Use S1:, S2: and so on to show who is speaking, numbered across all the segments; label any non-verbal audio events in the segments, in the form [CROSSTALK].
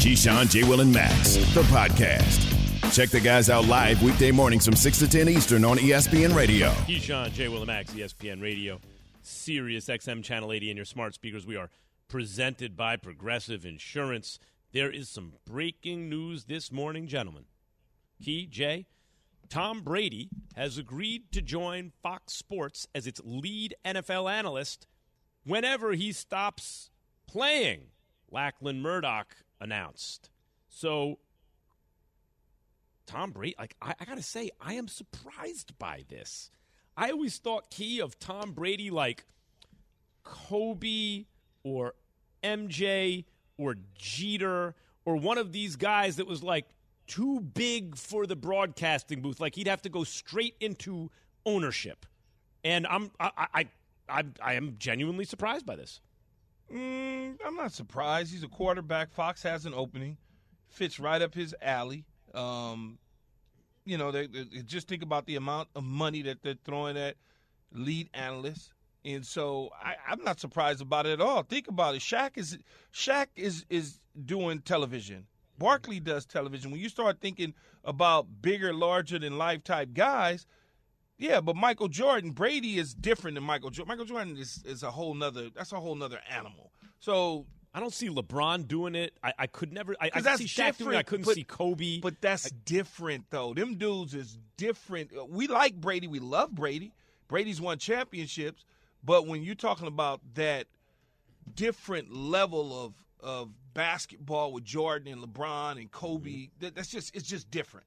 S1: Keyshawn, J. Will, and Max, the podcast. Check the guys out live weekday mornings from 6 to 10 Eastern on ESPN Radio.
S2: Keyshawn, J. Will, and Max, ESPN Radio, Sirius XM Channel 80, and your smart speakers. We are presented by Progressive Insurance. There is some breaking news this morning, gentlemen. Key, Jay, Tom Brady has agreed to join Fox Sports as its lead NFL analyst whenever he stops playing, Lachlan Murdoch announced. So, Tom Brady, like, I, I got to say, I am surprised by this. I always thought key of Tom Brady like Kobe or MJ or Jeter or one of these guys that was like too big for the broadcasting booth. Like he'd have to go straight into ownership. And I'm I I I, I am genuinely surprised by this.
S3: Mm, I'm not surprised. He's a quarterback. Fox has an opening, fits right up his alley. Um, you know, they, they, just think about the amount of money that they're throwing at lead analysts, and so I, I'm not surprised about it at all. Think about it. Shaq is Shaq is is doing television. Barkley does television. When you start thinking about bigger, larger than life type guys, yeah, but Michael Jordan, Brady is different than Michael Jordan. Michael Jordan is, is a whole nother that's a whole nother animal. So
S2: I don't see LeBron doing it. I, I could never. I, I
S3: that's
S2: see Shaq doing it. I couldn't
S3: but,
S2: see Kobe.
S3: But that's
S2: I,
S3: different, though. Them dudes is different. We like Brady. We love Brady. Brady's won championships. But when you're talking about that different level of of basketball with Jordan and LeBron and Kobe, mm-hmm. that, that's just it's just different.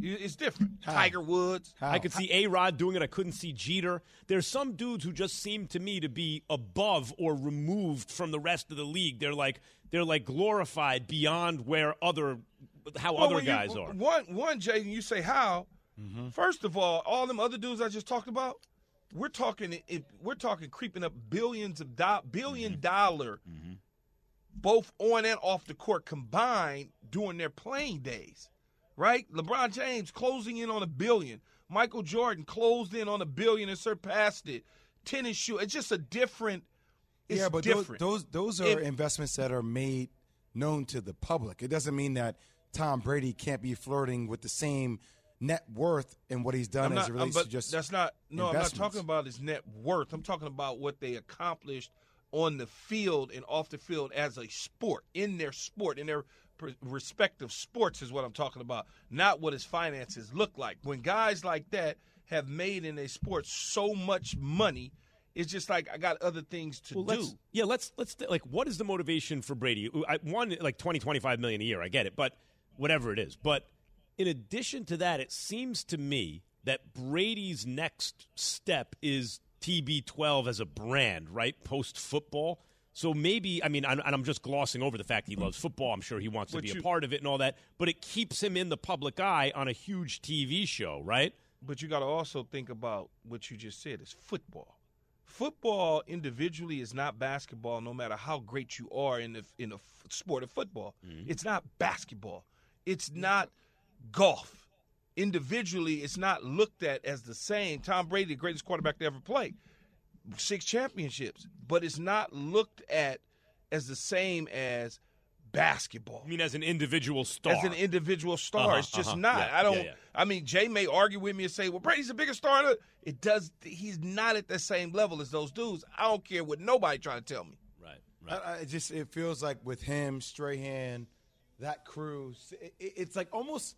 S3: It's different. How? Tiger Woods.
S2: How? I could see A Rod doing it. I couldn't see Jeter. There's some dudes who just seem to me to be above or removed from the rest of the league. They're like they're like glorified beyond where other how
S3: well,
S2: other guys
S3: you,
S2: are.
S3: One one Jaden, you say how? Mm-hmm. First of all, all them other dudes I just talked about, we're talking we're talking creeping up billions of do, 1000000000 mm-hmm. dollar, mm-hmm. both on and off the court combined during their playing days right? LeBron James closing in on a billion. Michael Jordan closed in on a billion and surpassed it. Tennis shoe. It's just a different. yeah,
S4: but
S3: different.
S4: those those, those are it, investments that are made known to the public. It doesn't mean that Tom Brady can't be flirting with the same net worth and what he's done
S3: not,
S4: as it relates to just.
S3: That's not. No, I'm not talking about his net worth. I'm talking about what they accomplished on the field and off the field as a sport in their sport in their respective sports is what I'm talking about, not what his finances look like. When guys like that have made in a sport so much money, it's just like I got other things to
S2: well,
S3: do.
S2: Let's, yeah, let's let's like what is the motivation for Brady? I, one like 20 25 million a year, I get it, but whatever it is. But in addition to that, it seems to me that Brady's next step is TB12 as a brand, right? Post football so maybe, I mean, I'm, and I'm just glossing over the fact he loves football. I'm sure he wants to but be you, a part of it and all that, but it keeps him in the public eye on a huge TV show, right?
S3: But you got to also think about what you just said is football. Football individually is not basketball, no matter how great you are in the in the sport of football. Mm-hmm. It's not basketball. It's not golf. Individually, it's not looked at as the same. Tom Brady, the greatest quarterback to ever play six championships, but it's not looked at as the same as basketball.
S2: I mean, as an individual star.
S3: As an individual star, uh-huh, it's just uh-huh. not. Yeah, I don't. Yeah, yeah. I mean, Jay may argue with me and say, "Well, Brady's a bigger star." It does. He's not at the same level as those dudes. I don't care what nobody trying to tell me.
S2: Right. Right.
S4: I, I, it just it feels like with him, Strahan, that crew, it, it, it's like almost.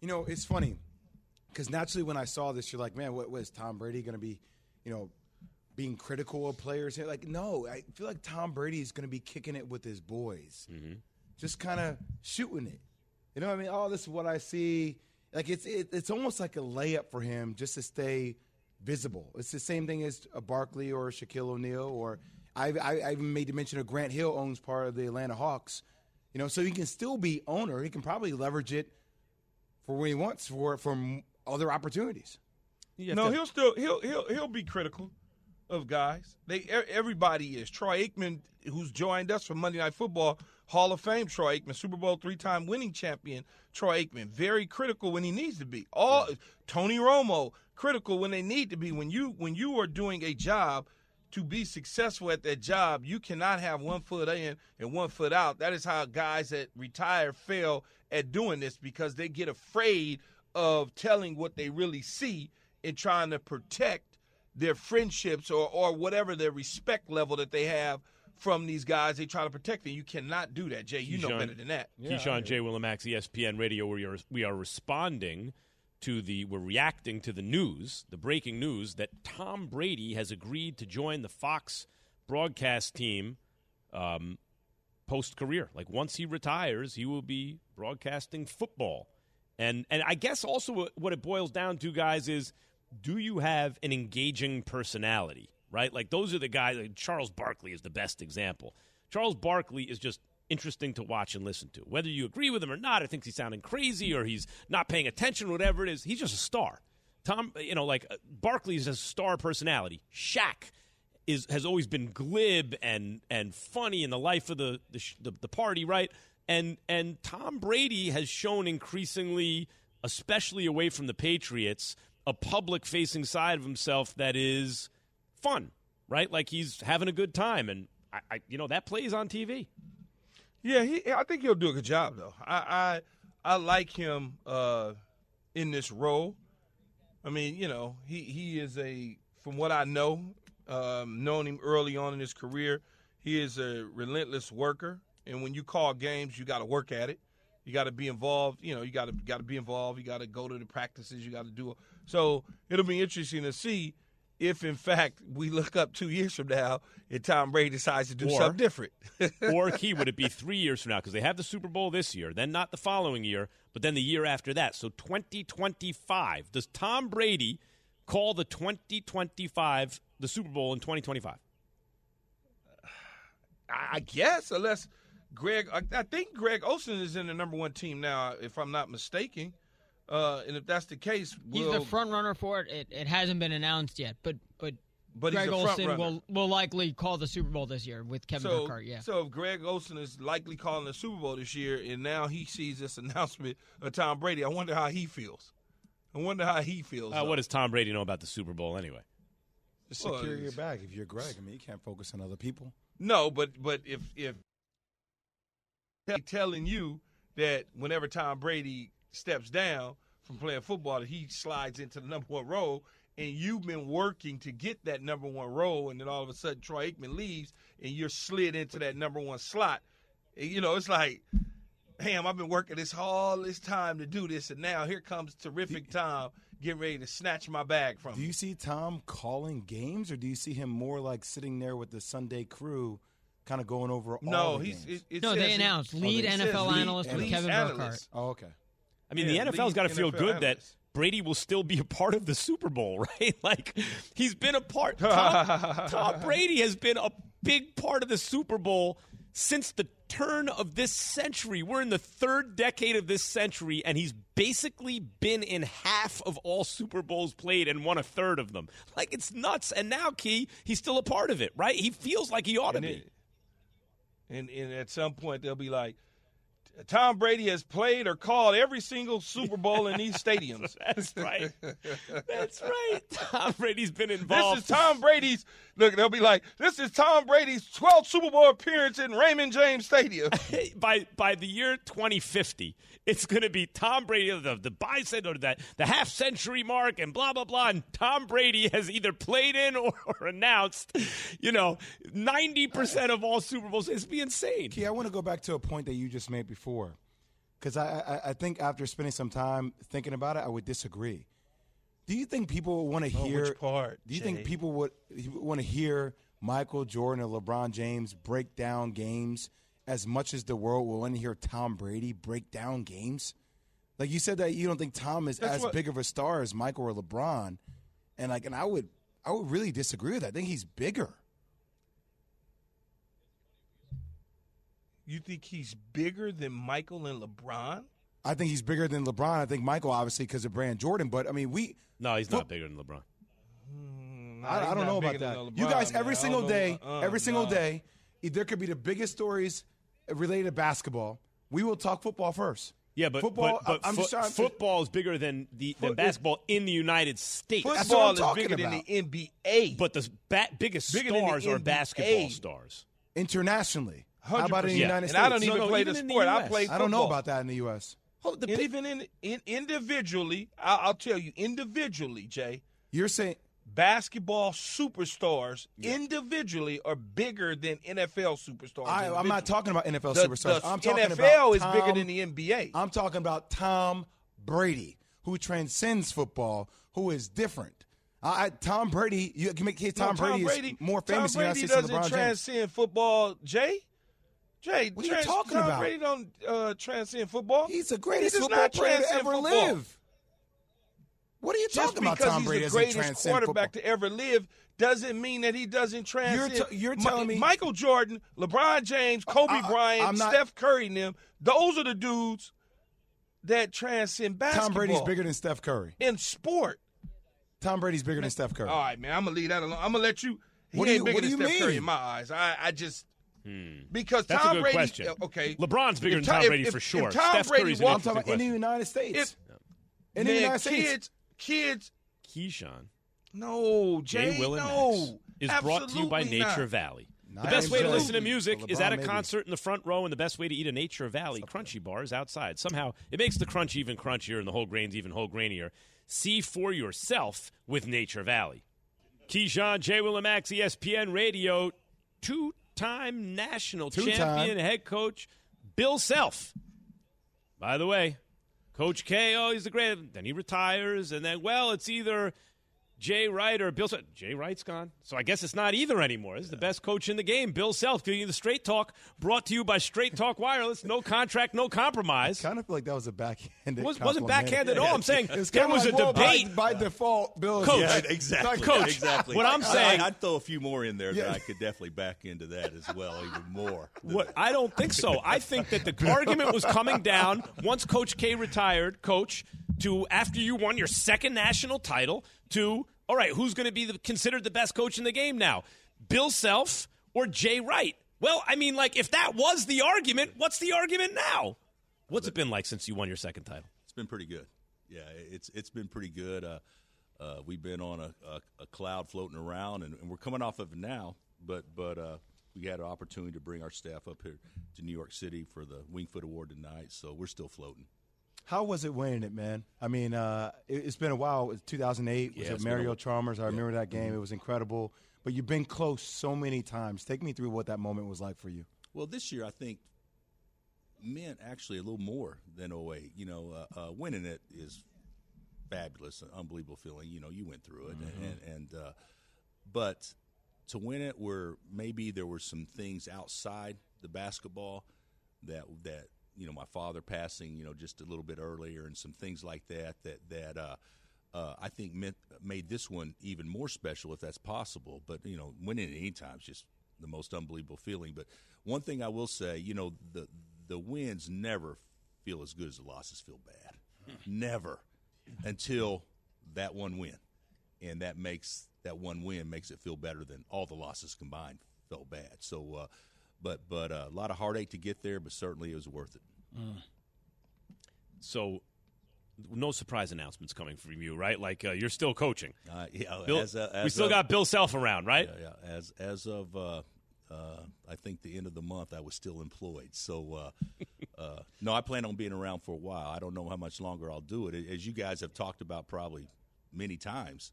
S4: You know, it's funny because naturally when I saw this, you're like, man, what was Tom Brady going to be? You know, being critical of players here. Like, no, I feel like Tom Brady is going to be kicking it with his boys, mm-hmm. just kind of shooting it. You know what I mean? Oh, this is what I see. Like, it's it, it's almost like a layup for him just to stay visible. It's the same thing as a Barkley or a Shaquille O'Neal, or I, I, I even made the mention of Grant Hill owns part of the Atlanta Hawks. You know, so he can still be owner. He can probably leverage it for what he wants for from other opportunities.
S3: No, he'll still he'll he'll he'll be critical of guys. They everybody is. Troy Aikman, who's joined us from Monday Night Football, Hall of Fame. Troy Aikman, Super Bowl three-time winning champion. Troy Aikman, very critical when he needs to be. All yeah. Tony Romo, critical when they need to be. When you when you are doing a job to be successful at that job, you cannot have one foot in and one foot out. That is how guys that retire fail at doing this because they get afraid of telling what they really see and trying to protect their friendships or, or whatever their respect level that they have from these guys. They try to protect them. You cannot do that, Jay. You Keyshawn, know better than that.
S2: Yeah, Keyshawn J. Willimax, ESPN Radio, we are, we are responding to the, we're reacting to the news, the breaking news that Tom Brady has agreed to join the Fox broadcast team um, post career. Like once he retires, he will be broadcasting football. And and I guess also what it boils down to, guys, is do you have an engaging personality? Right, like those are the guys. Like Charles Barkley is the best example. Charles Barkley is just interesting to watch and listen to. Whether you agree with him or not, or thinks he's sounding crazy or he's not paying attention, whatever it is, he's just a star. Tom, you know, like Barkley's a star personality. Shaq is has always been glib and and funny in the life of the the, the, the party, right? And and Tom Brady has shown increasingly, especially away from the Patriots, a public facing side of himself that is fun, right? Like he's having a good time, and I, I you know that plays on TV.
S3: Yeah, he, I think he'll do a good job though. I I, I like him uh, in this role. I mean, you know, he he is a from what I know, um, knowing him early on in his career, he is a relentless worker. And when you call games, you got to work at it. You got to be involved. You know, you got to got to be involved. You got to go to the practices. You got to do. So it'll be interesting to see if in fact we look up two years from now and Tom Brady decides to do or, something different. [LAUGHS]
S2: or key would it be three years from now because they have the Super Bowl this year, then not the following year, but then the year after that. So 2025. Does Tom Brady call the 2025 the Super Bowl in 2025?
S3: I guess, unless Greg, I think Greg Olsen is in the number one team now, if I'm not mistaken. Uh, and if that's the case,
S5: we'll, he's the front runner for it. it. It hasn't been announced yet, but but
S3: but
S5: Greg Olsen will will likely call the Super Bowl this year with Kevin
S3: so,
S5: Burkhardt. Yeah.
S3: So if Greg Olsen is likely calling the Super Bowl this year, and now he sees this announcement of Tom Brady, I wonder how he feels. I wonder how he feels.
S2: Uh, what does Tom Brady know about the Super Bowl anyway?
S4: Just secure well, your bag. If you're Greg, I mean, you can't focus on other people.
S3: No, but but if if telling you that whenever Tom Brady steps down from playing football that he slides into the [LAUGHS] number one role and you've been working to get that number one role and then all of a sudden Troy Aikman leaves and you're slid into that number one slot. And, you know, it's like, damn, I've been working this all this time to do this and now here comes terrific Tom getting ready to snatch my bag from
S4: Do
S3: me.
S4: you see Tom calling games or do you see him more like sitting there with the Sunday crew – kind of going over
S3: no,
S4: all
S3: he's,
S4: it,
S3: it
S5: no, they announced oh, lead NFL analyst with Kevin Burkhardt.
S4: Oh, okay.
S2: I mean, yeah, the NFL's got to feel NFL good analyst. that Brady will still be a part of the Super Bowl, [LAUGHS] right? Like he's been a part. [LAUGHS] Tom, Tom Brady has been a big part of the Super Bowl since the turn of this century. We're in the third decade of this century, and he's basically been in half of all Super Bowls played and won a third of them. Like it's nuts. And now, Key, he's still a part of it, right? He feels like he ought to be.
S3: And, and at some point, they'll be like, Tom Brady has played or called every single Super Bowl in these stadiums. [LAUGHS]
S2: That's right. That's right. Tom Brady's been involved.
S3: This is Tom Brady's. Look, they'll be like, "This is Tom Brady's 12th Super Bowl appearance in Raymond James Stadium." [LAUGHS]
S2: by by the year 2050, it's going to be Tom Brady the the bicent or that the half century mark and blah blah blah. And Tom Brady has either played in or, [LAUGHS] or announced, you know, 90 percent of all Super Bowls. It's be insane.
S4: Key, I want to go back to a point that you just made before before, because I, I, I think after spending some time thinking about it, I would disagree. Do you think people want to
S3: oh,
S4: hear?
S3: Which part?
S4: Do you
S3: Jay?
S4: think people would want to hear Michael Jordan or LeBron James break down games as much as the world will want to hear Tom Brady break down games? Like you said that you don't think Tom is That's as what, big of a star as Michael or LeBron, and like, and I would, I would really disagree with that. I think he's bigger.
S3: You think he's bigger than Michael and LeBron?
S4: I think he's bigger than LeBron. I think Michael, obviously, because of Brand Jordan. But I mean, we.
S2: No, he's not
S4: Foot-
S2: bigger than LeBron.
S3: Nah,
S4: I,
S3: he's
S4: I don't
S3: not
S4: know about
S3: bigger
S4: that.
S3: than
S4: you
S3: LeBron,
S4: guys,
S3: man.
S4: every
S3: I
S4: single
S3: don't know.
S4: day,
S3: Uh,
S4: every single
S3: nah.
S4: day, there could be the biggest stories related to basketball. We will talk football first.
S2: Yeah, but
S4: football.
S2: but, but
S4: I'm
S2: foot-
S4: just trying.
S2: football is bigger than the than
S3: Foot-
S2: basketball in the United States.
S4: That's what I'm
S3: Football is
S4: talking
S3: bigger than the NBA.
S2: But the ba- biggest
S3: Bigger
S2: stars are
S3: NBA.
S2: basketball stars.
S4: internationally. How about in the
S3: 100%.
S4: United
S3: and
S4: States?
S3: I don't even
S2: no,
S3: play
S2: even
S3: the
S2: in the
S3: sport. I
S2: US.
S3: play.
S4: I don't know about that in the U.S.
S2: Oh, the
S3: And
S2: bi-
S3: even in, in individually, I'll, I'll tell you individually, Jay.
S4: You're saying
S3: Basketball superstars individually are bigger than NFL superstars.
S4: I, I'm not talking about NFL
S3: The,
S4: superstars.
S3: the
S4: I'm talking
S3: NFL
S4: about
S3: is bigger
S4: Tom-
S3: than the NBA.
S4: I'm talking about Tom Brady, who transcends football, who is different. I, I, Tom Brady, you can make case
S3: No,
S4: Tom, Brady, is more famous
S3: Tom Brady
S4: than
S3: doesn't
S4: LeBron James.
S3: transcend football, Jay. Jay,
S4: What are you talking
S3: Tom
S4: about?
S3: Brady don't uh, transcend football.
S4: He's the greatest
S3: He
S4: football player to ever
S3: football.
S4: live. What are you
S3: Just
S4: talking about?
S3: because
S4: Tom
S3: he's
S4: Brady
S3: the greatest quarterback
S4: football.
S3: to ever live doesn't mean that he doesn't transcend.
S4: t- you're
S3: Mi-
S4: telling me-
S3: Michael Jordan, LeBron James, Kobe
S4: I- I-
S3: Bryant,
S4: not-
S3: Steph Curry, and them. Those are the dudes that transcend basketball.
S4: Tom Brady's bigger than Steph Curry.
S3: in sport.
S4: Tom Brady's bigger than Steph Curry.
S3: All right, man. I'm gonna leave that alone. I'm gonna let you. He
S4: What do
S3: ain't
S4: you-
S3: bigger
S4: what
S3: than
S4: do you
S3: Steph Curry in my eyes. I, I just because
S2: Hmm. That's
S3: Tom
S2: a good
S3: Brady.
S2: question.
S3: uh, Okay,
S2: LeBron's bigger
S3: If
S2: than Tom
S3: if-
S2: Brady
S3: if-
S2: for
S3: if
S2: sure.
S3: Tom
S2: Steph
S3: Brady
S2: Curry's an
S4: I'm
S3: walked-
S4: talking about in the. United States.
S3: if
S4: in the
S3: man,
S4: United States.
S3: kids, kids,
S2: Keyshawn.
S3: no, Jay,
S2: Jay Will and
S3: no,
S2: Max is brought to you by Nature
S3: not.
S2: Valley. The best way to listen to music
S4: For
S2: is at a
S4: LeBron, maybe.
S2: concert in the front row, and the best way to eat a Nature Valley crunchy bar is outside. Somehow, it makes the crunch even crunchier and the whole grains even whole grainier. See for yourself with Nature Valley. Keyshawn, J. Will and Max, E ESPN Radio, two-time national
S4: Two-time.
S2: champion head coach Bill Self. By the way, Coach K, oh, he's the great. Then he retires, and then, well, it's either Jay Wright or Bill Self. Jay Wright's gone. So I guess it's not either anymore. This is the best coach in the game, Bill Self, giving you the straight talk, brought to you by Straight Talk Wireless. No contract, no compromise.
S4: kind of feel like that was a backhanded.
S2: Was, wasn't
S4: compliment.
S2: backhanded at all. I'm saying
S4: It's
S2: there was
S4: like,
S2: a
S4: well, by-
S2: debate.
S4: by, default. Bill,
S2: Coach.
S6: Yeah,
S2: Like,
S6: exactly.
S2: Coach,
S6: exactly.
S2: what I'm saying-
S6: I, would throw a few more in there
S4: Yeah.
S6: that I could definitely back into that as well, even more.
S2: What. I don't think so. I think that the argument was coming down once Coach K retired, coach, to after you won your second national title, to all right, who's going to be the, considered the best coach in the game now? Bill Self or Jay Wright? Well, I mean, like if that was the argument, what's the argument now? What's it been like since you won your second title?
S6: It's been pretty good. Yeah, it's it's been pretty good. Uh, uh, we've been on a, a, a cloud floating around, and, and we're coming off of it now. But but uh, we had an opportunity to bring our staff up here to New York City for the Wingfoot Award tonight, so we're still floating.
S4: How was it winning it, man? I mean, uh, it, it's been a while. It was 2008
S6: Yeah,
S4: was
S6: a
S4: Mario
S6: while.
S4: Chalmers? I remember that game. It was incredible. But you've been close so many times. Take me through what that moment was like for you.
S6: Well, this year I think meant actually a little more than 08. You know, uh, uh, winning it is fabulous, an unbelievable feeling. You know, you went through it, and and uh, but to win it, where maybe there were some things outside the basketball that that you know my father passing, you know, just a little bit earlier, and some things like that that that. Uh, uh, I think meant, made this one even more special if that's possible. But you know, winning at any time is just the most unbelievable feeling. But one thing I will say, you know, the the wins never feel as good as the losses feel bad. never until that one win, and that makes that one win makes it feel better than all the losses combined felt bad. So, uh, but but uh, a lot of heartache to get there, but certainly it was worth it.
S2: So, no surprise announcements coming from you, right? Like uh, you're still coaching.
S6: Uh, yeah,
S2: Bill,
S6: as, uh,
S2: we still
S6: of-
S2: got Bill Self around, right?
S6: Yeah, yeah. As as of uh, uh, I think the end of the month, I was still employed. So uh, [LAUGHS] uh, no, I plan on being around for a while. I don't know how much longer I'll do it. As you guys have talked about probably many times,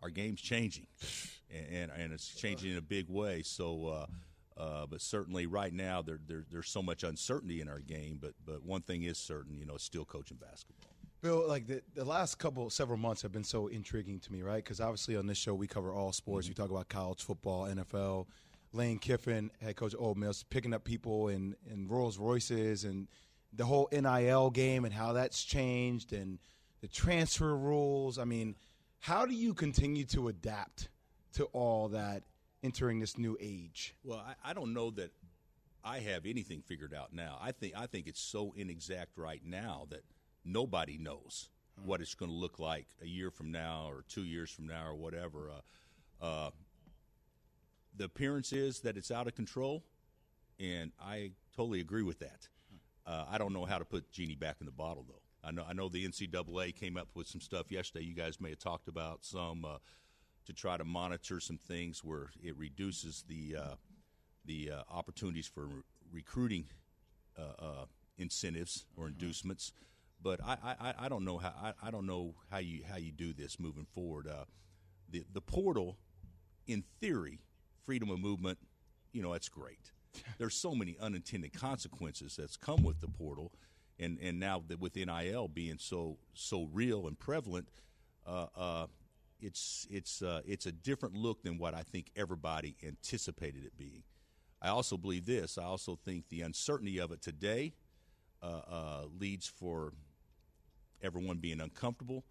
S6: our game's changing, [LAUGHS] and and, and it's changing in a big way. So. Uh, but certainly, right now, there, there, there's so much uncertainty in our game. But but one thing is certain, you know, it's still coaching basketball.
S4: Bill, like the, the last couple, several months have been so intriguing to me, right? Because obviously on this show we cover all sports. We talk about college football, NFL. Lane Kiffin, head coach of Ole Miss, picking up people in, in Rolls Royces and the whole NIL game and how that's changed and the transfer rules. I mean, how do you continue to adapt to all that entering this new age?
S6: Well, I, I don't know that I have anything figured out now. I think I think it's so inexact right now that nobody knows what it's going to look like a year from now or two years from now or whatever. Uh, uh, the appearance is that it's out of control, and I totally agree with that. Uh, I don't know how to put genie back in the bottle, though. I know I know the NCAA came up with some stuff yesterday. You guys may have talked about some uh, to try to monitor some things where it reduces the uh, the uh, opportunities for re- recruiting uh, uh, incentives or inducements. But I, I, I don't know how I, I don't know how you how you do this moving forward. Uh, the the portal, in theory, freedom of movement, you know, that's great. [LAUGHS] There's so many unintended consequences that's come with the portal, and and now that with NIL being so so real and prevalent, uh, uh, it's it's uh, it's a different look than what I think everybody anticipated it being. I also believe this. I also think the uncertainty of it today uh, uh, leads for everyone being uncomfortable,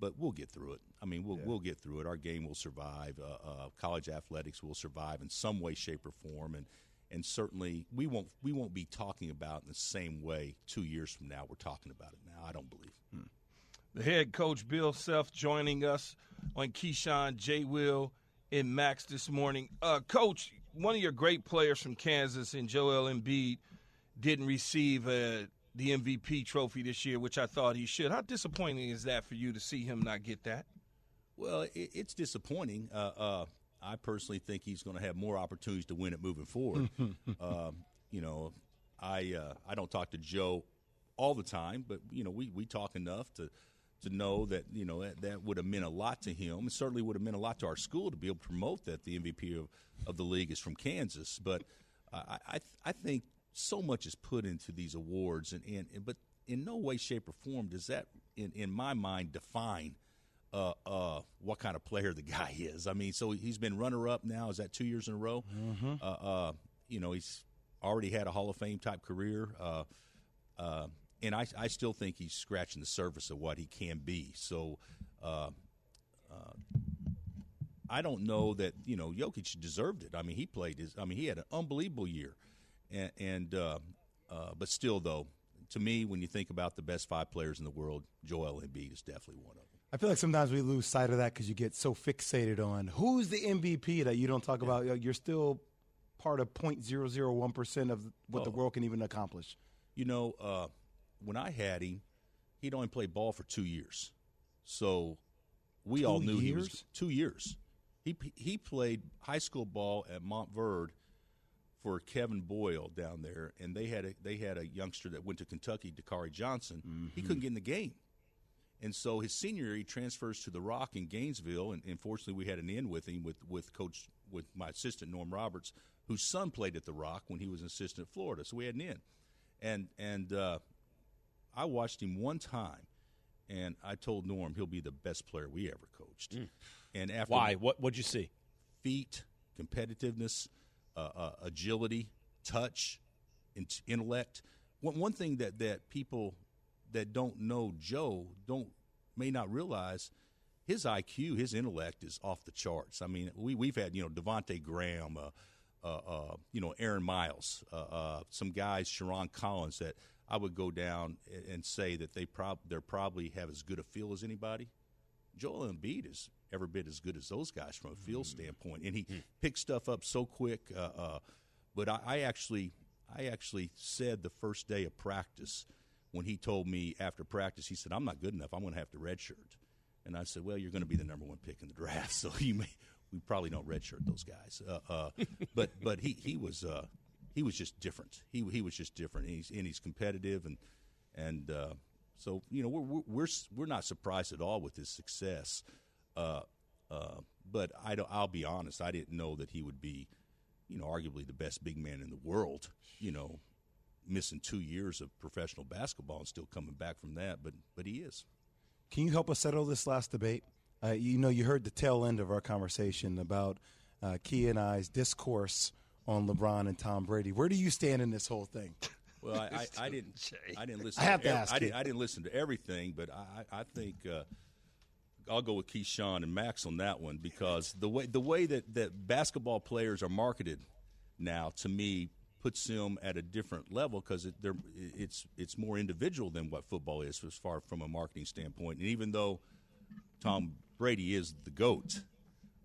S6: but we'll get through it. I mean, we'll we'll get through it. Our game will survive. Uh, uh, college athletics will survive in some way, shape, or form, and and certainly we won't we won't be talking about in the same way two years from now. We're talking about it now. I don't believe.
S3: The head coach Bill Self joining us on Keyshawn, J. Will, and Max this morning. Uh, coach, one of your great players from Kansas and Joel Embiid didn't receive uh, the MVP trophy this year, which I thought he should. How disappointing is that for you to see him not get that?
S6: Well, it, it's disappointing. Uh, uh, I personally think he's going to have more opportunities to win it moving forward. [LAUGHS] um, you know, I uh, I don't talk to Joe all the time, but you know, we, we talk enough to to know that you know that, that would have meant a lot to him. It certainly would have meant a lot to our school to be able to promote that the MVP of, of the league is from Kansas. But I I, I think so much is put into these awards, and, and, and but in no way, shape, or form does that, in, in my mind, define uh, uh, what kind of player the guy is. I mean, so he's been runner up now. Is that two years in a row? Mm-hmm. Uh, uh, you know, he's already had a Hall of Fame type career. Uh, uh, and I, I still think he's scratching the surface of what he can be. So uh, uh, I don't know that, you know, Jokic deserved it. I mean, he played his, I mean, he had an unbelievable year. And, and but still, though, to me, when you think about the best five players in the world, Joel Embiid is definitely one of them.
S4: I feel like sometimes we lose sight of that because you get so fixated on who's the MVP that you don't talk about. You're still part of 0.001% of what the
S6: Oh.
S4: world can even accomplish.
S6: You know, uh, when I had him, he'd only played ball for two years, so we all
S4: Two
S6: knew he was two years. He he played high school ball at Montverde for Kevin Boyle down there, and they had a they had a youngster that went to Kentucky, Dakari Johnson. He couldn't get in the game, and so his senior year he transfers to the Rock in Gainesville, and unfortunately we had an in with him with with coach with my assistant Norm Roberts, whose son played at the Rock when he was an assistant at Florida, so we had an in, and and uh, I watched him one time, and I told Norm he'll be the best player we ever coached, and after
S2: Why? What what'd you see?
S6: feet, competitiveness, uh, uh, agility, touch, in- intellect. One, one thing that, that people that don't know Joe don't may not realize his IQ, his intellect is off the charts. I mean, we we've had you know Devonte Graham, uh, uh, uh, you know Aaron Miles, uh, uh, some guys, Sherron Collins that I would go down and- say that they prob they probably have as good a feel as anybody. Joel Embiid is every bit as good as those guys from a field standpoint, and he picks stuff up so quick. Uh, uh, but I, I actually, I actually said the first day of practice when he told me after practice, he said, "I'm not good enough. I'm going to have to redshirt." And I said, "Well, you're going to be the number one pick in the draft, [LAUGHS] so you may we probably don't redshirt those guys." Uh, uh, [LAUGHS] but but he he was uh, he was just different. He he was just different, and he's and he's competitive and and uh, so you know we're we're we're, not surprised at all with his success. Uh, uh, but I don't, I'll be honest, I didn't know that he would be, you know, arguably the best big man in the world. You know, missing two years of professional basketball and still coming back from that. But but he is.
S4: Can you help us settle this last debate? Uh, you know, you heard the tail end of our conversation about uh, Key and I's discourse on LeBron and Tom Brady. Where do you stand in this whole thing?
S6: Well, I, I, I didn't. I didn't listen.
S4: I have to
S6: ev-
S4: ask
S6: I didn't. I didn't listen to everything, but I, I I think uh, I'll go with Keyshawn and Max on that one because the way the way that, that basketball players are marketed now, to me, puts them at a different level because it, it's it's more individual than what football is as far from a marketing standpoint. And even though Tom Brady is the goat,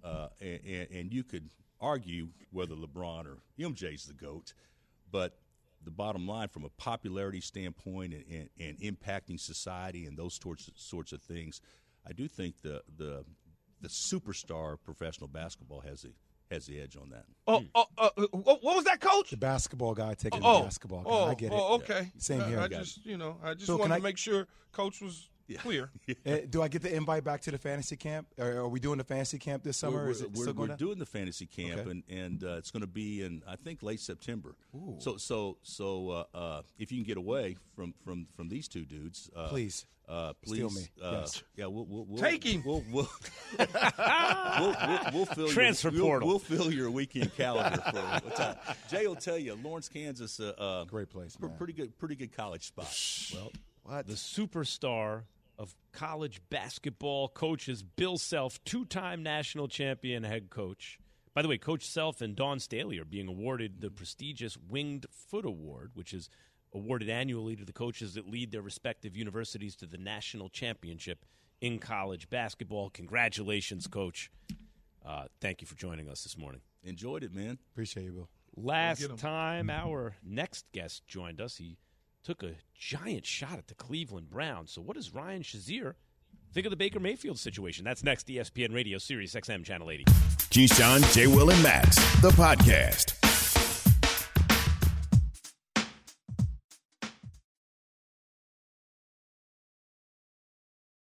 S6: uh, and, and you could argue whether LeBron or MJ is the goat, but the bottom line from a popularity standpoint and, and, and, impacting society and those sorts of, sorts of things, I do think the the the superstar professional basketball has a has the edge on that.
S3: Oh, oh uh, what was that, coach?
S4: The basketball guy taking
S3: oh,
S4: the basketball guy.
S3: Oh,
S4: I get it.
S3: Oh, okay.
S4: Same here.
S3: I, I just, you know, I just
S4: so
S3: wanted
S4: I,
S3: to make sure coach was yeah. clear. [LAUGHS]
S4: Uh, do I get the invite back to the fantasy camp? Or are we doing the fantasy camp this summer?
S6: We're,
S4: Is it
S6: we're,
S4: still
S6: we're doing the fantasy camp,
S4: okay.
S6: and and uh, it's going to be in I think late September.
S4: Ooh.
S6: So so so uh, uh, if you can get away from from from these two dudes, uh,
S4: please.
S6: Uh, please,
S4: Steal me.
S6: Uh,
S4: yes.
S6: Yeah, we'll, we'll, we'll
S3: take him.
S6: We'll, we'll, [LAUGHS] we'll, we'll, we'll fill
S2: transfer
S6: your,
S2: portal.
S6: We'll, we'll, fill your weekend calendar for what time. Jay will tell you, Lawrence, Kansas, uh, uh,
S4: great place,
S6: man. pretty good, pretty good college spot.
S2: Well, what? the superstar of college basketball coaches, Bill Self, two-time national champion head coach. By the way, Coach Self and Dawn Staley are being awarded the prestigious Winged Foot Award, which is awarded annually to the coaches that lead their respective universities to the national championship in college basketball. Congratulations, Coach. Uh, thank you for joining us this morning.
S6: Enjoyed it, man.
S4: Appreciate you, Bill.
S2: Last time our next guest joined us, he took a giant shot at the Cleveland Browns. So, what does Ryan Shazier think of the Baker Mayfield situation? That's next, ESPN Radio, Sirius XM, Channel 80.
S1: Keyshawn, J. Will, and Max, the podcast.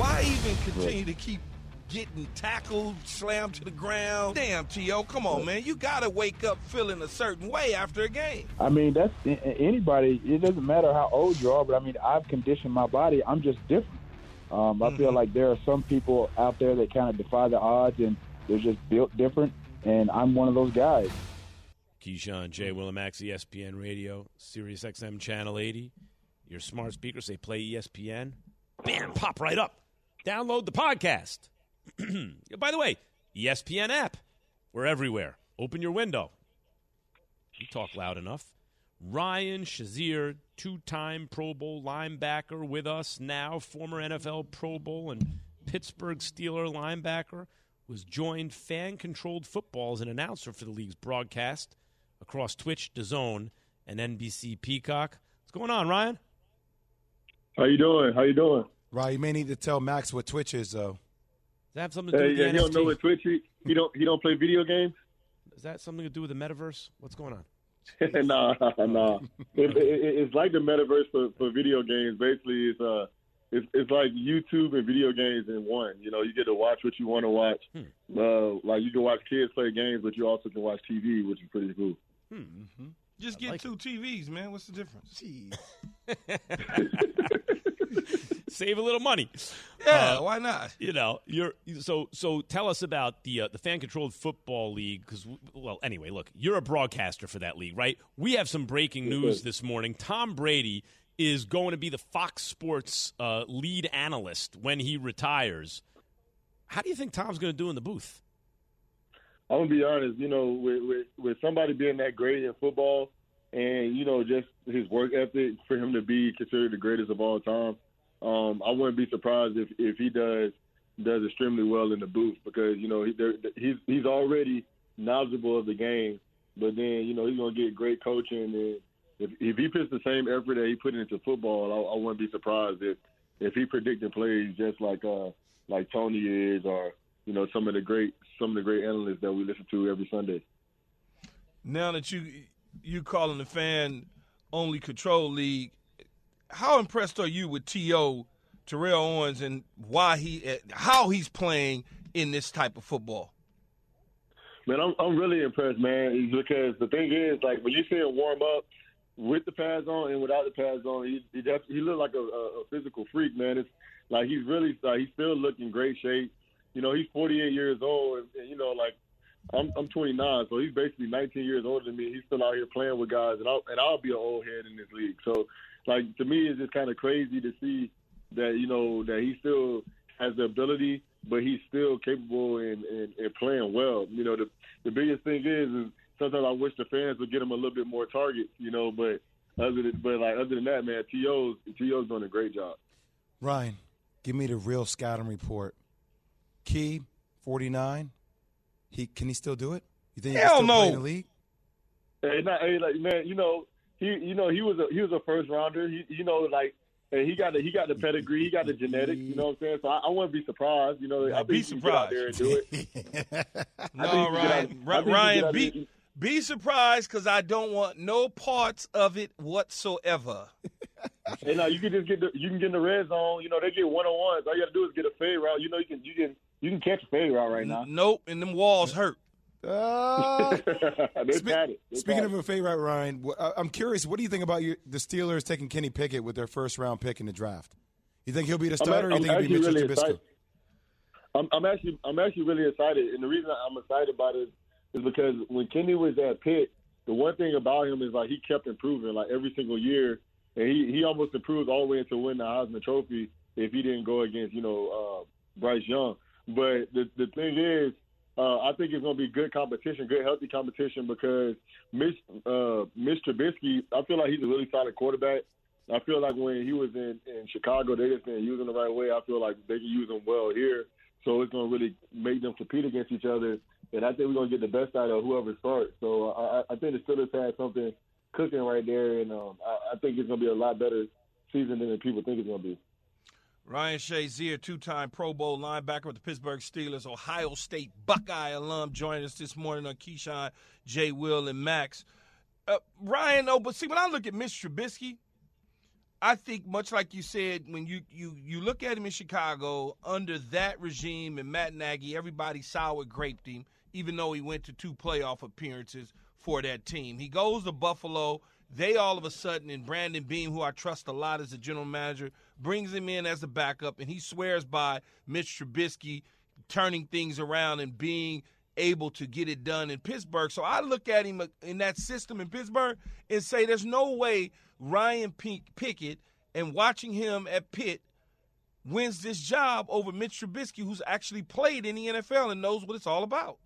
S3: Why even continue to keep getting tackled, slammed to the ground? Damn, T.O., come on, man. You got to wake up feeling a certain way after a game.
S7: I mean, that's anybody. It doesn't matter how old you are, but I mean, I've conditioned my body. I'm just different. Um, I mm-hmm. feel like there are some people out there that kind of defy the odds and they're just built different, and I'm one of those guys.
S2: Keyshawn J. Willimax, ESPN Radio, Sirius XM Channel 80. Your smart speakers say play ESPN. Bam, pop right up. Download the podcast. [CLEARS THROAT] By the way, ESPN app. We're everywhere. Open your window. You talk loud enough. Ryan Shazier, two time Pro Bowl linebacker with us now, former NFL Pro Bowl and Pittsburgh Steeler linebacker, was joined fan controlled football as an announcer for the league's broadcast across Twitch, DAZN, and NBC Peacock. What's going on, Ryan?
S8: How you doing? How you doing?
S4: Right, you may need to tell Max what Twitch is, though.
S2: Does that have something to do
S8: hey,
S2: with
S8: yeah,
S2: the
S8: he
S2: NFT?
S8: don't know what Twitch. He, he don't. He don't play video games.
S2: Is that something to do with the metaverse? What's going on? [LAUGHS]
S8: nah, [LAUGHS] nah. It, it, it's like the metaverse for, for video games. Basically, it's uh, it's it's like YouTube and video games in one. You know, you get to watch what you want to watch.
S2: Hmm.
S8: Uh, like you can watch kids play games, but you also can watch TV, which is pretty cool.
S2: Hmm.
S4: Mm-hmm.
S3: Just
S2: I
S3: get
S2: like
S3: two TVs, man. What's the difference?
S4: Jeez. [LAUGHS]
S2: Save a little money.
S3: Yeah,
S2: Uh,
S3: why not?
S2: You know, you're so so. Tell us about the uh, the fan controlled football league because well, anyway, look, you're a broadcaster for that league, right? We have some breaking news this morning. Tom Brady is going to be the Fox Sports uh, lead analyst when he retires. How do you think Tom's going to do in the booth?
S8: I'm gonna be honest. You know, with, with with somebody being that great in football, and you know, just his work ethic for him to be considered the greatest of all time, um, I wouldn't be surprised if if he does does extremely well in the booth because you know he, he's he's already knowledgeable of the game, but then you know he's gonna get great coaching and if if he puts the same effort that he put into football, I, I wouldn't be surprised if if he predicted plays just like uh like Tony is or you know some of the great some of the great analysts that we listen to every Sunday.
S3: Now that you you calling the fan only control league, how impressed are you with To Terrell Owens and why he how he's playing in this type of football?
S8: Man, I'm I'm really impressed, man. Because the thing is, like when you see him warm up with the pads on and without the pads on, he he, he like a, a, physical freak, man. It's like he's really he's still looking great shape. You know, he's 48 years old, and, and you know, like I'm I'm 29, so he's basically 19 years older than me. He's still out here playing with guys, and I'll and I'll be an old head in this league. So, like to me, it's just kind of crazy to see that you know that he still has the ability, but he's still capable and and, and playing well. You know, the the biggest thing is is sometimes I wish the fans would get him a little bit more targets. You know, but other than but like other than that, man, T.O.'s T.O.'s doing a great job.
S4: Ryan, give me the real scouting report. Key, 49. He Can he still do it? You think he
S3: Hell
S4: can still play in the league?
S8: Hey, not, hey, like man, you know he, you know he was a he was a first rounder. He, you know, like hey, he got the he got the pedigree, he got the genetics. You know what I'm saying? So I, I wouldn't be surprised. You know, I think
S3: be
S8: he get out
S3: surprised.
S8: there and do it. [LAUGHS]
S3: No,
S8: get out-
S3: Ryan,
S8: I think he can get
S3: Ryan,
S8: out
S3: be
S8: there-
S3: be surprised because I don't want no parts of it whatsoever. [LAUGHS]
S8: Hey, now you can just get the you can get in the red zone. You know they get one on ones. All you got to do is get a fade route. You know you can you can you can catch a fade route right now.
S3: Nope, and them walls hurt. [LAUGHS]
S4: Uh, spe-
S8: had it.
S4: Speaking
S8: had
S4: of
S8: it.
S4: a favorite, Ryan, uh, I'm curious. What do you think about your, the Steelers taking Kenny Pickett with their first round pick in the draft? You think he'll be the
S8: I'm,
S4: starter? or you
S8: I'm
S4: think he'll be Mitchell
S8: really
S4: Trubisky?
S8: excited. I'm, I'm actually I'm actually really excited, and the reason I'm excited about it is because when Kenny was at Pitt, the one thing about him is like he kept improving like every single year, and he he almost improved all the way to win the Heisman Trophy if he didn't go against you know uh, Bryce Young. But the the thing is, uh, I think it's going to be good competition, good healthy competition because Mitch uh, Mitch Trubisky, I feel like he's a really solid quarterback. I feel like when he was in, in Chicago, they just didn't use him the right way. I feel like they can use him well here. So it's going to really make them compete against each other. And I think we're going to get the best out of whoever starts. So I, I think the Steelers have something cooking right there. And um, I, I think it's going to be a lot better season than people think it's going to be.
S3: Ryan Shazier, two-time Pro Bowl linebacker with the Pittsburgh Steelers, Ohio State Buckeye alum, joining us this morning on Keyshawn, Jay, Will, and Max. Uh, Ryan, oh, but see, when I look at Mitch Trubisky, I think much like you said, when you you you look at him in Chicago under that regime and Matt Nagy, everybody sour graped him, even though he went to two playoff appearances for that team. He goes to Buffalo. They all of a sudden, and Brandon Beane, who I trust a lot as a general manager, brings him in as a backup, and he swears by Mitch Trubisky turning things around and being able to get it done in Pittsburgh. So I look at him uh, in that system in Pittsburgh and say there's no way Ryan Pickett and watching him at Pitt wins this job over Mitch Trubisky, who's actually played in the NFL and knows what it's all about.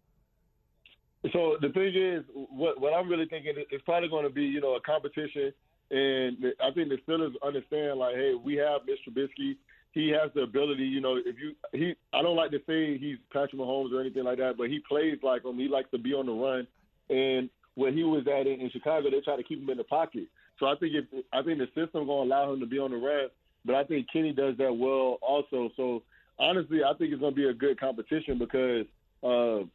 S8: So the thing is, what what I'm really thinking is probably going to be you know a competition, and I think the Steelers understand like, hey, we have Mr. Trubisky. He has the ability, you know. If you he, I don't like to say he's Patrick Mahomes or anything like that, but he plays like him. He likes to be on the run, and when he was at in, in Chicago, they try to keep him in the pocket. So I think if I think the system going to allow him to be on the run, but I think Kenny does that well also. So honestly, I think it's going to be a good competition because. Uh,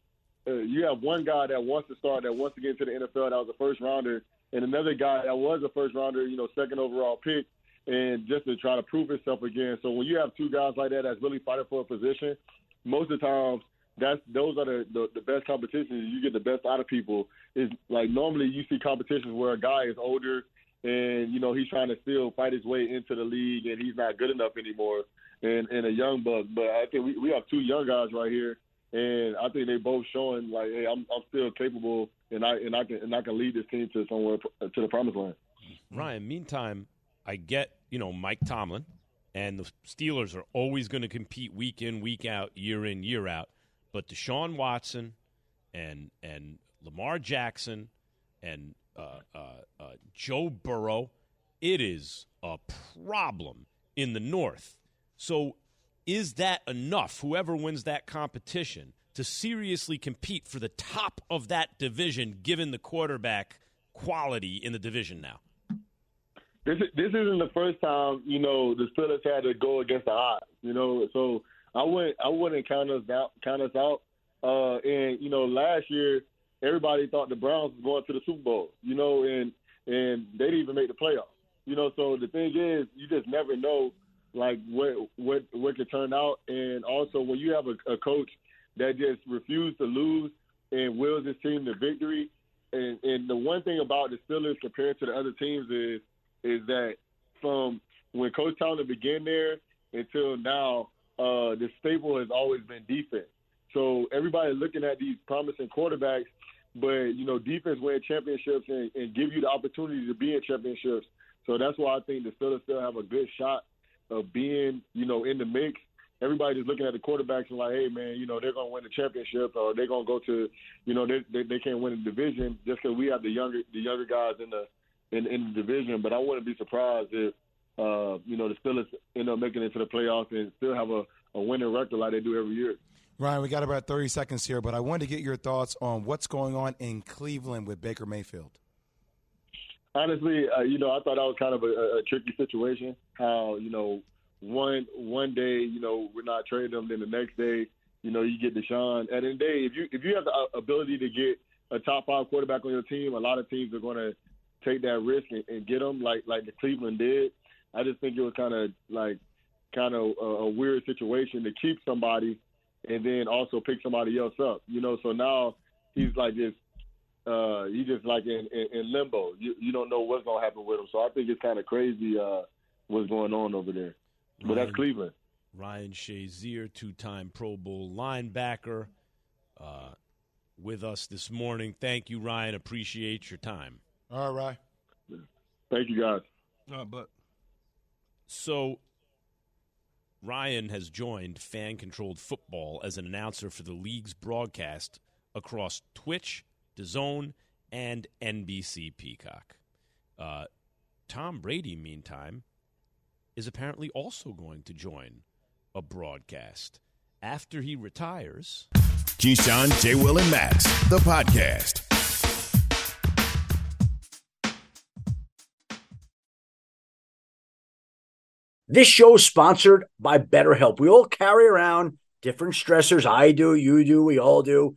S8: uh, you have one guy that wants to start, that wants to get into the NFL, that was a first rounder, and another guy that was a first rounder, you know, second overall pick, and just to try to prove himself again. So when you have two guys like that that's really fighting for a position, most of the times that's those are the, the the best competitions. You get the best out of people. Is like normally you see competitions where a guy is older and you know he's trying to still fight his way into the league, and he's not good enough anymore. And and a young buck, but I think we we have two young guys right here, and I think they both showing like, hey, I'm I'm still capable, and I and I can and I can lead this team to somewhere to the promised land.
S2: Ryan, meantime, I get you know Mike Tomlin, and the Steelers are always going to compete week in, week out, year in, year out. But Deshaun Watson and and Lamar Jackson and uh, uh, uh, Joe Burrow, it is a problem in the North. So, is that enough? Whoever wins that competition to seriously compete for the top of that division, given the quarterback quality in the division now.
S8: This this isn't the first time you know the Steelers had to go against the odds. You know, so I wouldn't I wouldn't count us out. Count us out. Uh, and you know, last year everybody thought the Browns was going to the Super Bowl. You know, and and they didn't even make the playoffs. You know, so the thing is, you just never know like what what what could turn out. And also, when you have a, a coach that just refused to lose and wills his team to victory, and and the one thing about the Steelers compared to the other teams is is that from when Coach Tomlin began there until now, uh, the staple has always been defense. So everybody looking at these promising quarterbacks, but you know, defense win championships and, and give you the opportunity to be in championships. So that's why I think the Steelers still have a good shot of being, you know, in the mix. Everybody just looking at the quarterbacks and like, hey man, you know, they're gonna win the championship or they're gonna go to, you know, they they, they can't win the division just because we have the younger the younger guys in the in, in the division. But I wouldn't be surprised if uh, you know the Steelers end up making it to the playoffs and still have a, a winning record like they do every year.
S4: Ryan, we got about 30 seconds here, but I wanted to get your thoughts on what's going on in Cleveland with Baker Mayfield.
S8: Honestly, uh, you know, I thought that was kind of a, a tricky situation. How you know, one one day, you know, we're not trading them, then the next day, you know, you get Deshaun. And then day, if you if you have the uh, ability to get a top five quarterback on your team, a lot of teams are going to take that risk and, and get them like like the Cleveland did. I just think it was kind of like kind of a, a weird situation to keep somebody and then also pick somebody else up. You know, so now he's like this. Uh, he's just like in, in, in limbo. You you don't know what's gonna happen with him. So I think it's kind of crazy uh, what's going on over there. But that's Cleveland.
S2: Ryan Shazier, two-time Pro Bowl linebacker, uh, with us this morning. Thank you, Ryan. Appreciate your time.
S4: All right.
S8: Thank you, guys.
S3: Uh, but
S2: So, Ryan has joined fan controlled football as an announcer for the league's broadcast across Twitch, DAZN, and NBC Peacock. Uh, Tom Brady, meantime, is apparently also going to join a broadcast after he retires.
S1: Keyshawn, J. Will, and Max, the podcast.
S9: This show is sponsored by BetterHelp. We all carry around different stressors. I do, you do, we all do,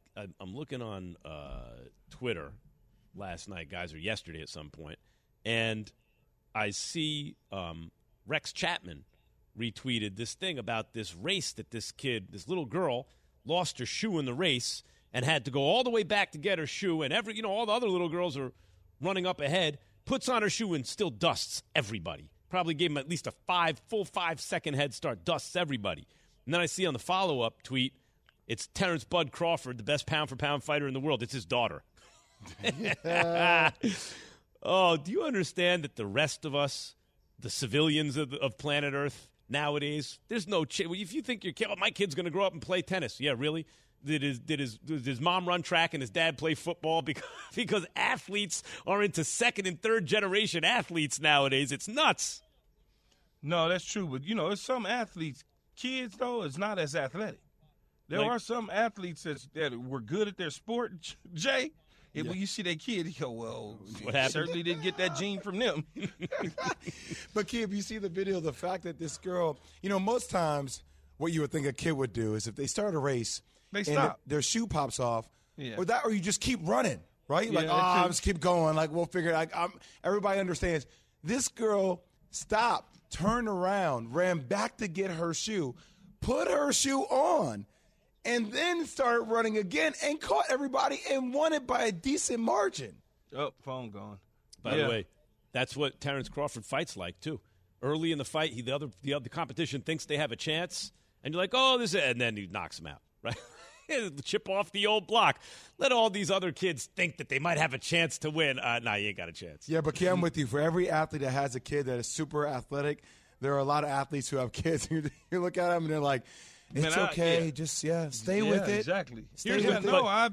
S2: I'm looking on uh, Twitter last night, guys, or yesterday at some point, and I see um, Rex Chapman retweeted this thing about this race that this kid, this little girl, lost her shoe in the race and had to go all the way back to get her shoe. And every, you know, all the other little girls are running up ahead. Puts on her shoe and still dusts everybody. Probably gave him at least a five, full five second head start. Dusts everybody. And then I see on the follow up tweet, it's Terrence Bud Crawford, the best pound for pound fighter in the world. It's his daughter. [LAUGHS] Oh, do you understand that the rest of us, the civilians of, of planet Earth nowadays, there's no ch- if you think your kid, oh, my kid's going to grow up and play tennis, yeah, really? Did his did his did his mom run track and his dad play football [LAUGHS] because because athletes are into second and third generation athletes nowadays. It's nuts.
S3: No, that's true, but you know, there's some athletes, kids though, is not as athletic. There
S2: Like-
S3: are some athletes that, that were good at their sport, Jay. And when you see that kid, you go, well, [LAUGHS]
S2: What happened?
S3: certainly didn't get that gene from them. [LAUGHS]
S4: But Kib, you see the video, the fact that this girl, you know, most times what you would think a kid would do is if they start a race,
S3: They
S4: and
S3: stop.
S4: their shoe pops off,
S3: Yeah.
S4: or that, or you just keep running, right? like,
S3: Yeah,
S4: oh,
S3: ah,
S4: I'll just keep going. Like we'll figure. Like I'm, everybody understands. This girl stopped, turned around, ran back to get her shoe, put her shoe on. And then started running again and caught everybody and won it by a decent margin.
S3: oh, phone gone.
S2: By
S3: Yeah.
S2: the way, that's what Terrence Crawford fights like too. Early in the fight, he the other the other competition thinks they have a chance, and you're like, oh, this, is, and then he knocks him out, [LAUGHS] right? [LAUGHS] Chip off the old block. Let all these other kids think that they might have a chance to win. Uh, nah, you ain't got a chance.
S4: Yeah, but Kid, I'm with you. For every athlete that has a kid that is super athletic, there are a lot of athletes who have kids. [LAUGHS] You look at them and they're like, "It's
S3: Man, I-
S4: okay,
S3: yeah.
S4: just yeah, stay
S3: Yeah,
S4: with it."
S3: Exactly.
S4: Stay
S2: Here's
S4: with it.
S3: no, I,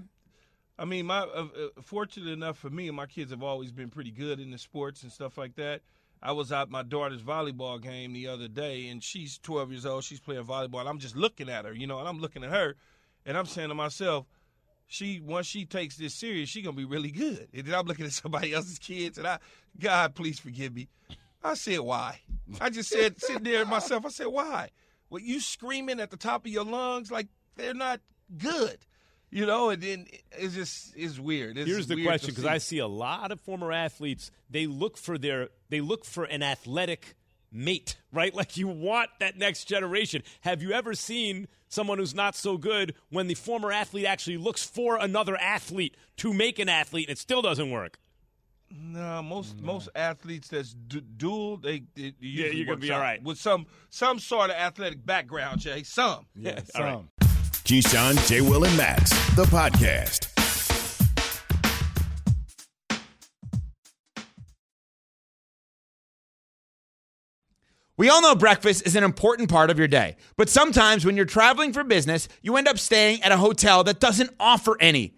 S3: I mean, my uh, uh, fortunate enough for me, and my kids have always been pretty good in the sports and stuff like that. I was at my daughter's volleyball game the other day, and she's 12 years old. She's playing volleyball. And I'm just looking at her, you know, and I'm looking at her, and I'm saying to myself, she once she takes this serious, she gonna be really good. And then I'm looking at somebody [LAUGHS] else's kids, and I, God, please forgive me. I said, why? I just said, sitting there myself, I said, why? Well, you screaming at the top of your lungs like they're not good, you know? And then it's just, it's weird. It's
S2: Here's the
S3: weird
S2: question because. I see a lot of former athletes. They look for their they look for an athletic mate, right? [LAUGHS] Like you want that next generation. Have you ever seen someone who's not so good when the former athlete actually looks for another athlete to make an athlete and it still doesn't work?
S3: No, most most athletes that's du- dual, they, they usually
S2: you're gonna be all
S3: out
S2: right.
S3: with some some sort of athletic background, Jay. Some.
S4: Yeah,
S2: All right.
S4: some.
S1: Keyshawn, J. Will, and Max, the podcast.
S10: We all know breakfast is an important part of your day, but sometimes when you're traveling for business, you end up staying at a hotel that doesn't offer any.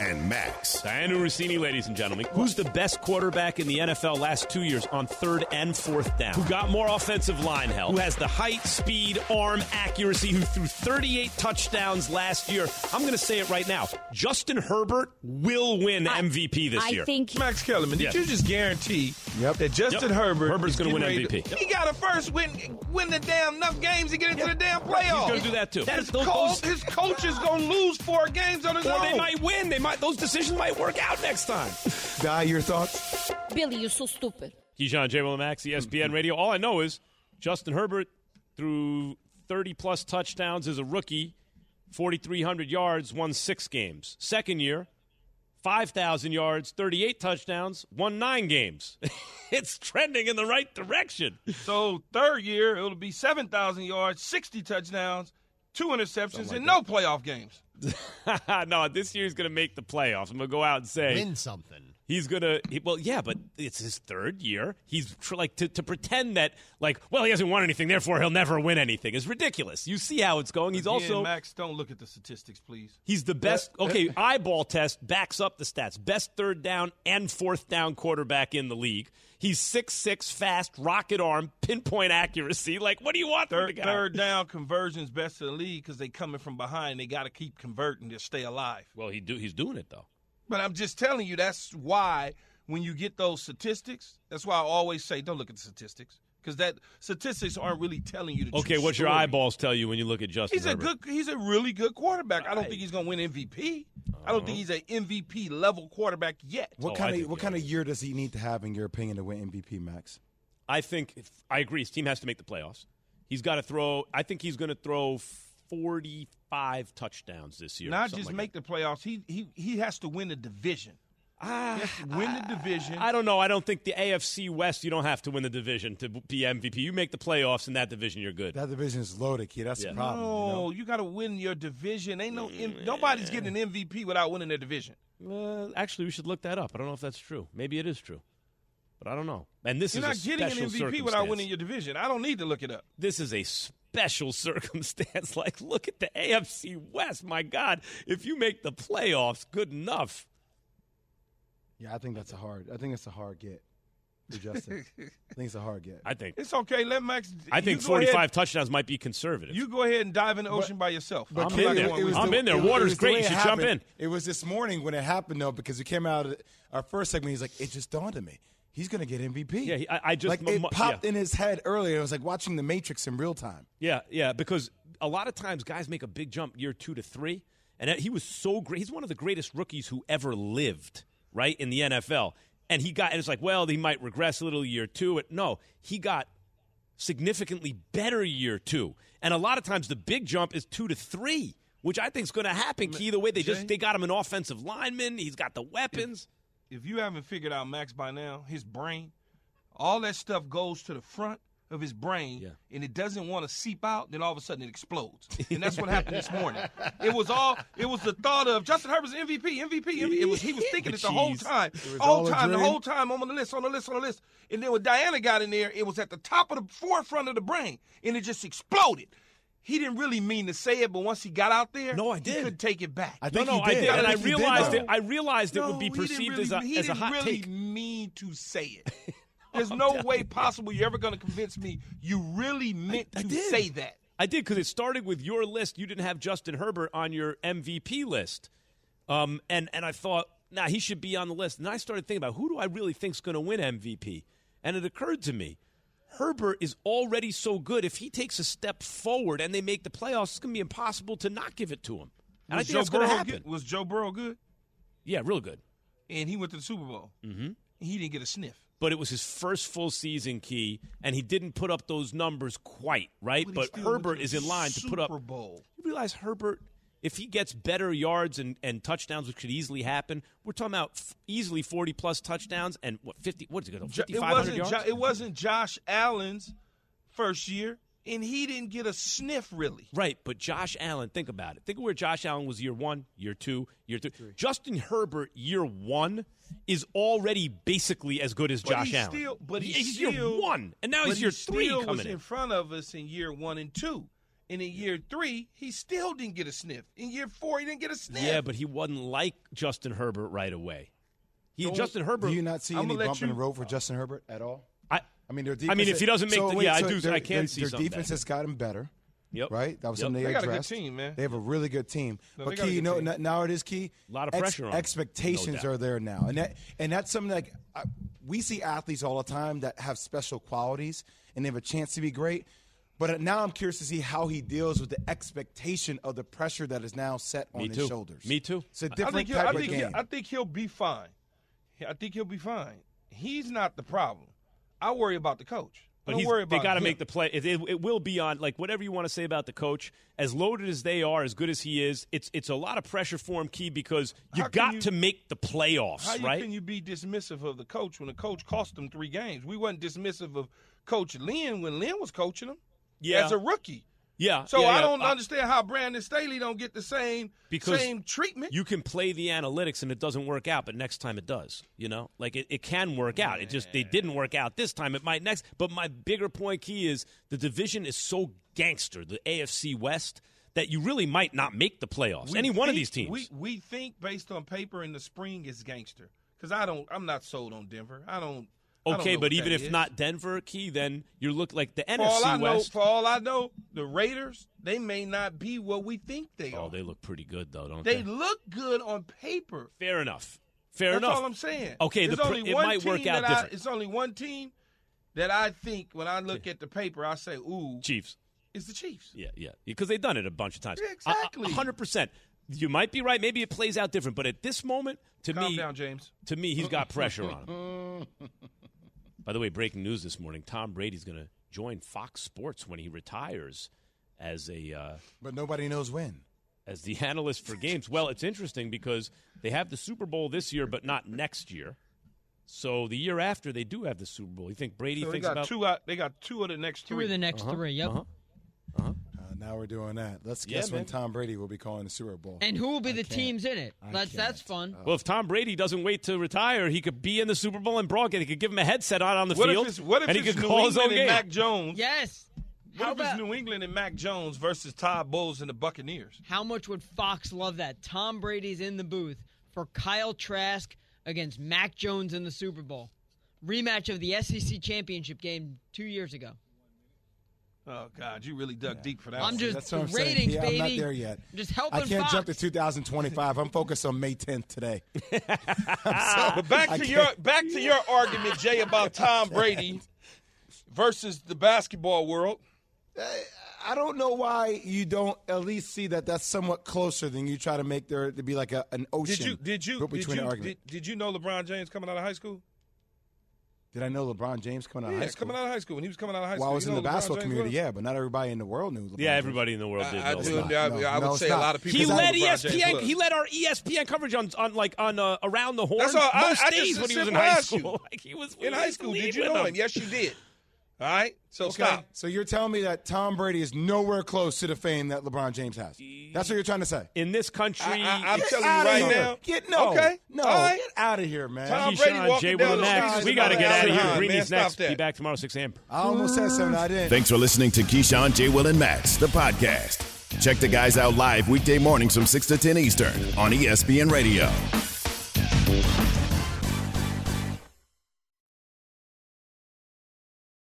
S1: and Max.
S2: Dianna Russini, ladies and gentlemen. Who's the best quarterback in the NFL last two years on third and fourth down? Who got more offensive line help? Who has the height, speed, arm, accuracy? Who threw 38 touchdowns last year? I'm going to say it right now. Justin Herbert will win MVP this
S11: I
S2: year.
S11: think
S3: Max Kellerman, did
S2: Yes.
S3: you just guarantee
S4: Yep.
S3: that Justin
S2: Yep.
S3: Herbert
S2: Herbert's
S3: is
S2: gonna win
S3: ready to-
S2: MVP.
S3: he got to first win win the damn enough games to get into the damn playoffs.
S2: He's going to do that too. That is,
S3: His,
S2: those,
S3: coach,
S2: those-
S3: his coach is going to lose four games on his
S2: or
S3: own.
S2: they might win. They might. Those decisions might work out next time.
S4: Guy, your thoughts?
S11: Billy, you're so stupid.
S2: Keyshawn J. Will and Max, ESPN Radio. All I know is Justin Herbert threw 30 plus touchdowns as a rookie, 4,300 yards, won six games. Second year, 5,000 yards, 38 touchdowns, won nine games. [LAUGHS] it's trending in the right direction.
S3: So third year, it'll be seven thousand yards, sixty touchdowns, two interceptions, and no playoff games. [LAUGHS]
S2: no, this year's going to make the playoffs. I'm going to go out and say
S12: Win something.
S2: He's gonna, he, well, yeah, but it's his third year. He's tr- like to, to pretend that, like, well, he hasn't won anything, therefore he'll never win anything is ridiculous. You see how it's going. He's
S3: Again,
S2: also
S3: Max. Don't look at the statistics, please.
S2: he's the best. Uh, okay, uh, eyeball test backs up the stats. Best third down and fourth down quarterback in the league. He's six six, fast, rocket arm, pinpoint accuracy. Like, what do you want from the
S3: Third,
S2: guy?
S3: third down conversions best in the league because they coming from behind. They got to keep converting to stay alive.
S2: Well, he do he's doing it though.
S3: But I'm just telling you, that's why when you get those statistics, that's why I always say don't look at the statistics because that statistics aren't really telling you the
S2: Okay,
S3: true
S2: what's your eyeballs tell you when you look at Justin?
S3: He's a good. He's a really good quarterback. I don't think he's going to win MVP. I don't think uh-huh. he's an MVP level quarterback yet.
S4: What oh, kind of what kind of year does he need to have in your opinion to win MVP, Max?
S2: I think if, I agree. His team has to make the playoffs. He's got to throw. I think he's going to throw forty-five touchdowns this year.
S3: Not just
S2: like
S3: make the playoffs. He he he has to win the division.
S2: Ah,
S3: he has to win the division.
S2: I don't know. I don't think the AFC West. You don't have to win the division to be MVP. You make the playoffs in that division, you're good.
S4: That division is loaded, kid. That's
S2: Yeah.
S4: the problem.
S3: no,
S4: you know?
S3: you got to win your division. Ain't no M- nobody's getting an MVP without winning their division.
S2: Uh, actually, we should look that up. I don't know if that's true. Maybe it is true, but I don't know. And this
S3: You're
S2: is
S3: not
S2: a
S3: getting an MVP without winning your division. I don't need to look it up.
S2: this is a special [LAUGHS] circumstance. Like, look at the AFC West. My God, if you make the playoffs, good enough.
S4: Yeah, I think that's a hard. I think it's a hard get for Justin. [LAUGHS] I think it's a hard get.
S2: I think.
S3: It's okay. Let Max.
S2: I think
S3: go ahead-
S2: 45 touchdowns might be conservative.
S3: You go ahead and dive in the ocean by yourself.
S2: I'm
S3: I'm
S2: in there.
S3: going
S2: It
S3: with.
S2: I'm in there.
S4: it- it
S2: Water's
S4: was the
S2: great. You
S4: it
S2: should jump in.
S4: It was this morning when it happened though, because he came out of our first segment. He's like, it just dawned on me. He's going to get MVP.
S2: Yeah, he- I- I just-
S4: like
S2: m-
S4: it
S2: m-
S4: popped
S2: yeah.
S4: in his head earlier. It was like watching the Matrix in real time.
S2: Yeah, yeah, because a lot of times guys make a big jump year two to three, and he was so great. He's one of the greatest rookies who ever lived, right, in the NFL. And he got, and it's like, well, he might regress a little year two. It, no, he got significantly better year two. And a lot of times the big jump is two to three, which I think is going to happen. Key, the way they
S3: Jay?
S2: just they got him an offensive lineman. He's got the weapons.
S3: If you haven't figured out Max by now, his brain, all that stuff goes to the front of his brain, and it doesn't want to seep out. Then all of a sudden it explodes, [LAUGHS] and that's what happened this morning. It was all. It was the thought of Justin Herbert's MVP, MVP. MVP. It was he was [LAUGHS] thinking it the whole time,
S4: all
S3: time, the whole time. I'm on the list, on the list, on the list. And then when Dianna got in there, it was at the top of the forefront of the brain, and it just exploded. He didn't really mean to say it, but once he got out there,
S2: No, I did.
S3: He
S2: did.
S3: couldn't take it back.
S4: I
S2: No,
S4: think
S2: no,
S4: he
S2: I
S4: did.
S2: did, and I
S4: think he did,
S2: realized it. I realized it would be
S3: No, he didn't
S2: perceived
S3: really,
S2: as a
S3: he
S2: as a
S3: didn't
S2: hot
S3: really
S2: take.
S3: mean to say it. [LAUGHS] There's no way possible you're ever going to convince me you really meant
S2: I
S3: to
S2: did.
S3: say that.
S2: I did because it started with your list. You didn't have Justin Herbert on your MVP list, um, and and I thought, nah, he should be on the list. And then I started thinking about who do I really think's going to win MVP, and it occurred to me, Herbert is already so good. If he takes a step forward and they make the playoffs, it's going to be impossible to not give it to him. And I
S3: Was
S2: think
S3: Joe
S2: that's going to happen.
S3: good? Was Joe Burrow good?
S2: Yeah, real good.
S3: And he went to the Super Bowl.
S2: Mm-hmm.
S3: He didn't get a sniff.
S2: But it was his first full season key, and he didn't put up those numbers quite right.
S3: But
S2: But, Herbert is in line to put up.
S3: Super Bowl.
S2: You realize Herbert, if he gets better yards and, and touchdowns, which could easily happen, we're talking about f- easily forty plus touchdowns and what fifty? What's it going to
S3: Jo-
S2: fifty
S3: It wasn't.
S2: yards?
S3: Jo- it wasn't Josh Allen's first year, and he didn't get a sniff really.
S2: Right, but Josh Allen, think about it. Think of where Josh Allen was year one, year two, year three. Justin Herbert, year one, is already basically as good as
S3: But
S2: Josh
S3: he
S2: Allen.
S3: Still, but he
S2: he's
S3: still,
S2: year one, and now he's
S3: he
S2: year three
S3: still
S2: coming
S3: was
S2: in.
S3: in front of us in year one and two. And in year three, he still didn't get a sniff. In year four, he didn't get a sniff.
S2: Yeah, but he wasn't like Justin Herbert right away. He
S3: Don't-
S2: Justin Herbert.
S4: Do you not see
S3: I'ma
S4: any
S3: let
S4: bump in the road for Justin Herbert at all?
S2: I,
S4: I mean, their
S2: I mean, if he doesn't make
S4: so
S2: the-
S4: wait,
S2: yeah, I do-
S4: Their,
S2: I can
S4: their,
S2: see
S4: their defense
S2: better.
S4: has gotten better.
S2: Yep.
S4: Right, that was
S2: Yep.
S4: something they,
S3: They got a good team, man.
S4: They have a really good team.
S3: No,
S4: but
S3: they got a
S4: key, you know,
S3: team.
S4: now it is key.
S2: A lot of
S4: Ex-
S2: pressure on 'em.
S4: Expectations
S2: No
S4: are there now, and that and that's something like uh, we see athletes all the time that have special qualities and they have a chance to be great. But uh, now I'm curious to see how he deals with the expectation of the pressure that is now set on
S2: Me
S4: his
S2: too.
S4: shoulders.
S2: Me too.
S4: It's a
S3: I
S4: different
S3: think,
S4: type
S3: I,
S4: of
S3: think
S4: game.
S3: he'll, I think he'll be fine. I think he'll be fine. He's not the problem. I worry about the coach.
S2: But
S3: don't
S2: he's,
S3: worry
S2: they
S3: about
S2: got to make the play. It, it, it will be on like whatever you want to say about the coach. As loaded as they are, as good as he is, it's it's a lot of pressure for him, Key, because you
S3: How
S2: got
S3: you-
S2: to make the playoffs,
S3: How you,
S2: right?
S3: can you be dismissive of the coach when the coach cost them three games? We wasn't dismissive of Coach Lynn when Lynn was coaching him
S2: Yeah.
S3: as a rookie.
S2: yeah.
S3: So
S2: yeah,
S3: I
S2: yeah.
S3: don't
S2: Uh,
S3: understand how Brandon Staley don't get the same
S2: Because
S3: same treatment.
S2: You can play the analytics and it doesn't work out, but next time it does. You know, like it, it can work out. It just they didn't work out this time. It might next. But my bigger point, Key, is the division is so gangster, the AFC West, that you really might not make the playoffs.
S3: We
S2: Any one of these teams.
S3: We we think based on paper in the spring is gangster. Because I don't I'm not sold on Denver. I don't
S2: Okay, but even if
S3: is.
S2: not Denver, Key, then you look like the
S3: for all I
S2: NFC
S3: know,
S2: West.
S3: for all I know, the Raiders they may not be what we think they
S2: Oh,
S3: are.
S2: they look pretty good though, don't
S3: They
S2: they?
S3: look good on paper.
S2: Fair enough. Fair
S3: That's
S2: enough.
S3: That's all I'm saying.
S2: Okay, the
S3: There's
S2: pr-
S3: only
S2: it might work out
S3: that I-
S2: different.
S3: it's only one team that I think when I look at the paper, I say, "Ooh,
S2: Chiefs.
S3: it's the Chiefs."
S2: Yeah, yeah, because they've done it a bunch of times.
S3: Yeah, exactly.
S2: hundred percent. You might be right. Maybe it plays out different, but at this moment, to
S3: Calm
S2: me,
S3: down, James.
S2: to me, he's got pressure on him. [LAUGHS] By the way, breaking news this morning: Tom Brady's going to join Fox Sports when he retires as a uh,
S4: But nobody knows when.
S2: as the [LAUGHS] analyst for games. Well, it's interesting because they have the Super Bowl this year, but not next year. So the year after, they do have the Super Bowl. You think Brady
S3: So they
S2: thinks
S3: got
S2: about
S3: two out. They got two of the next
S5: Two
S3: three.
S5: of the next
S2: Uh-huh,
S5: three. Yep.
S2: uh-huh.
S4: Uh, now we're doing that. Let's
S2: Yeah,
S4: guess when
S2: man.
S4: Tom Brady will be calling the Super Bowl.
S5: And who will be
S4: I
S5: the
S4: can't.
S5: teams in it?
S4: I
S5: That's that's fun. Oh.
S2: Well, if Tom Brady doesn't wait to retire, he could be in the Super Bowl and broadcast. He could give him a headset on on the
S3: what
S2: field,
S3: if it's what if
S2: and he
S3: it's
S2: could
S3: New
S2: call his
S3: England
S2: own
S3: and
S2: game.
S3: Mac Jones?
S5: Yes.
S3: What
S5: How
S3: if it's New England and Mac Jones versus Todd Bowles and the Buccaneers?
S5: How much would Fox love that? Tom Brady's in the booth for Kyle Trask against Mac Jones in the Super Bowl. Rematch of the SEC championship game two years ago.
S3: Oh God, you really dug deep for that.
S5: I'm
S3: one.
S5: just
S4: That's what I'm
S5: the
S4: saying.
S5: ratings,
S4: Yeah,
S5: baby.
S4: I'm not there yet.
S5: I'm just helping
S4: I can't
S5: Fox.
S4: jump to 2025. I'm focused on May 10th today. [LAUGHS]
S3: But back
S4: I
S3: to
S4: can't-
S3: your back to your argument, Jay, [LAUGHS] about Tom Brady versus the basketball world.
S4: Uh, I don't know why you don't at least see that that's somewhat closer than you try to make there to be like a, an ocean.
S3: Did you did you
S4: built
S3: did you, did, did you know LeBron James coming out of high school?
S4: Did I know LeBron James coming out
S3: yeah,
S4: of high school?
S3: coming out of high school when he was coming out of high
S4: well,
S3: school.
S4: I was in the
S3: LeBron
S4: basketball
S3: James
S4: community,
S3: was?
S4: yeah, but not everybody in the world knew. LeBron
S2: Yeah,
S4: James.
S2: everybody in the world did
S3: I
S2: know.
S3: do-
S2: that.
S3: I-
S4: No,
S3: I would
S4: no,
S3: say
S4: it's
S3: a lot of people.
S2: He led
S3: who James
S2: ESPN. He led our ESPN coverage on on like on uh, around the horn
S3: That's all. I,
S2: most
S3: I
S2: days when he was in high
S3: asked
S2: school. [LAUGHS] Like he was
S3: in high school. Did you know
S2: him.
S3: him? Yes, you did. All right. So
S4: Okay,
S3: stop.
S4: So you're telling me that Tom Brady is nowhere close to the fame that LeBron James has? That's what you're trying to say.
S2: in this country.
S3: I, I, I'm telling you right
S4: here.
S3: now.
S4: Get no.
S3: Okay.
S4: No.
S3: All right.
S4: Get out of here, man.
S3: Tom
S2: Keyshawn,
S3: Brady walking
S2: Jay
S3: down
S2: Will
S3: the
S2: next. We got to get out of here.
S3: Hahn.
S2: Greeny's next.
S3: that.
S2: Be back tomorrow 6 a.m.
S4: I almost said something I didn't.
S1: Thanks for listening to Keyshawn, J. Will, and Max, the podcast. Check the guys out live weekday mornings from 6 to 10 Eastern on ESPN Radio.